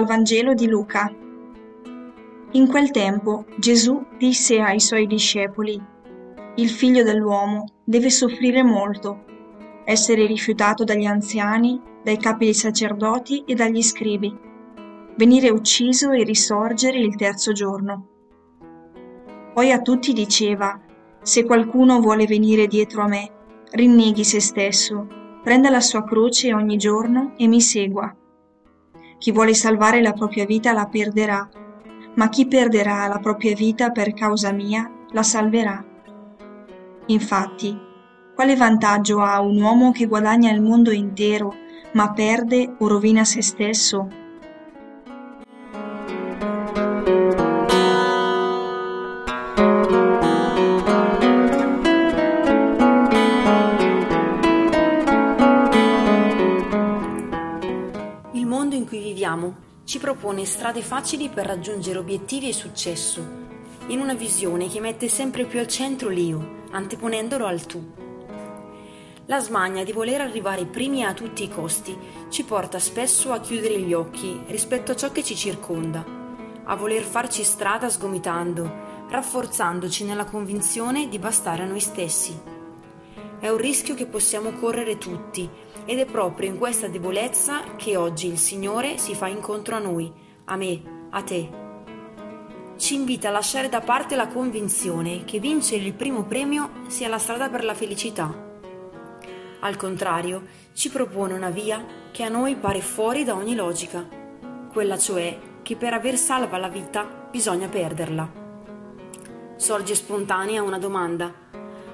Dal Vangelo di Luca. In quel tempo Gesù disse ai suoi discepoli, Il figlio dell'uomo deve soffrire molto, essere rifiutato dagli anziani, dai capi dei sacerdoti e dagli scribi, venire ucciso e risorgere il terzo giorno. Poi a tutti diceva, Se qualcuno vuole venire dietro a me, rinneghi se stesso, prenda la sua croce ogni giorno e mi segua. Chi vuole salvare la propria vita la perderà, ma chi perderà la propria vita per causa mia la salverà. Infatti, quale vantaggio ha un uomo che guadagna il mondo intero, ma perde o rovina se stesso? Viviamo ci propone strade facili per raggiungere obiettivi e successo, in una visione che mette sempre più al centro l'io, anteponendolo al tu. La smania di voler arrivare primi a tutti i costi ci porta spesso a chiudere gli occhi rispetto a ciò che ci circonda, a voler farci strada sgomitando, rafforzandoci nella convinzione di bastare a noi stessi. È un rischio che possiamo correre tutti ed è proprio in questa debolezza che oggi il Signore si fa incontro a noi, a me, a te. Ci invita a lasciare da parte la convinzione che vincere il primo premio sia la strada per la felicità. Al contrario, ci propone una via che a noi pare fuori da ogni logica, quella cioè che per aver salva la vita bisogna perderla. Sorge spontanea una domanda.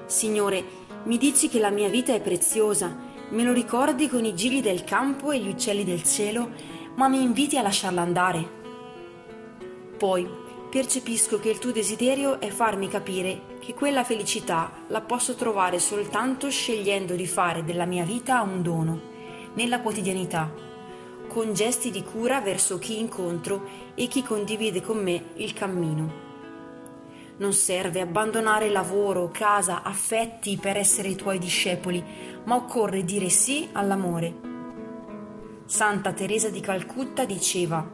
Signore, mi dici che la mia vita è preziosa Me lo ricordi con i gigli del campo e gli uccelli del cielo, ma mi inviti a lasciarla andare. Poi percepisco che il tuo desiderio è farmi capire che quella felicità la posso trovare soltanto scegliendo di fare della mia vita un dono, nella quotidianità, con gesti di cura verso chi incontro e chi condivide con me il cammino. Non serve abbandonare lavoro, casa, affetti per essere i tuoi discepoli, ma occorre dire sì all'amore. Santa Teresa di Calcutta diceva,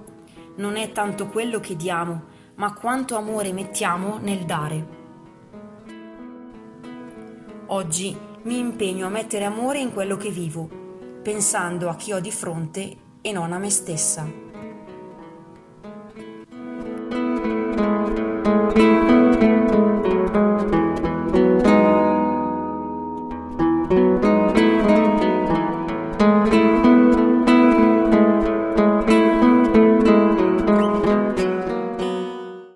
non è tanto quello che diamo, ma quanto amore mettiamo nel dare. Oggi mi impegno a mettere amore in quello che vivo, pensando a chi ho di fronte e non a me stessa.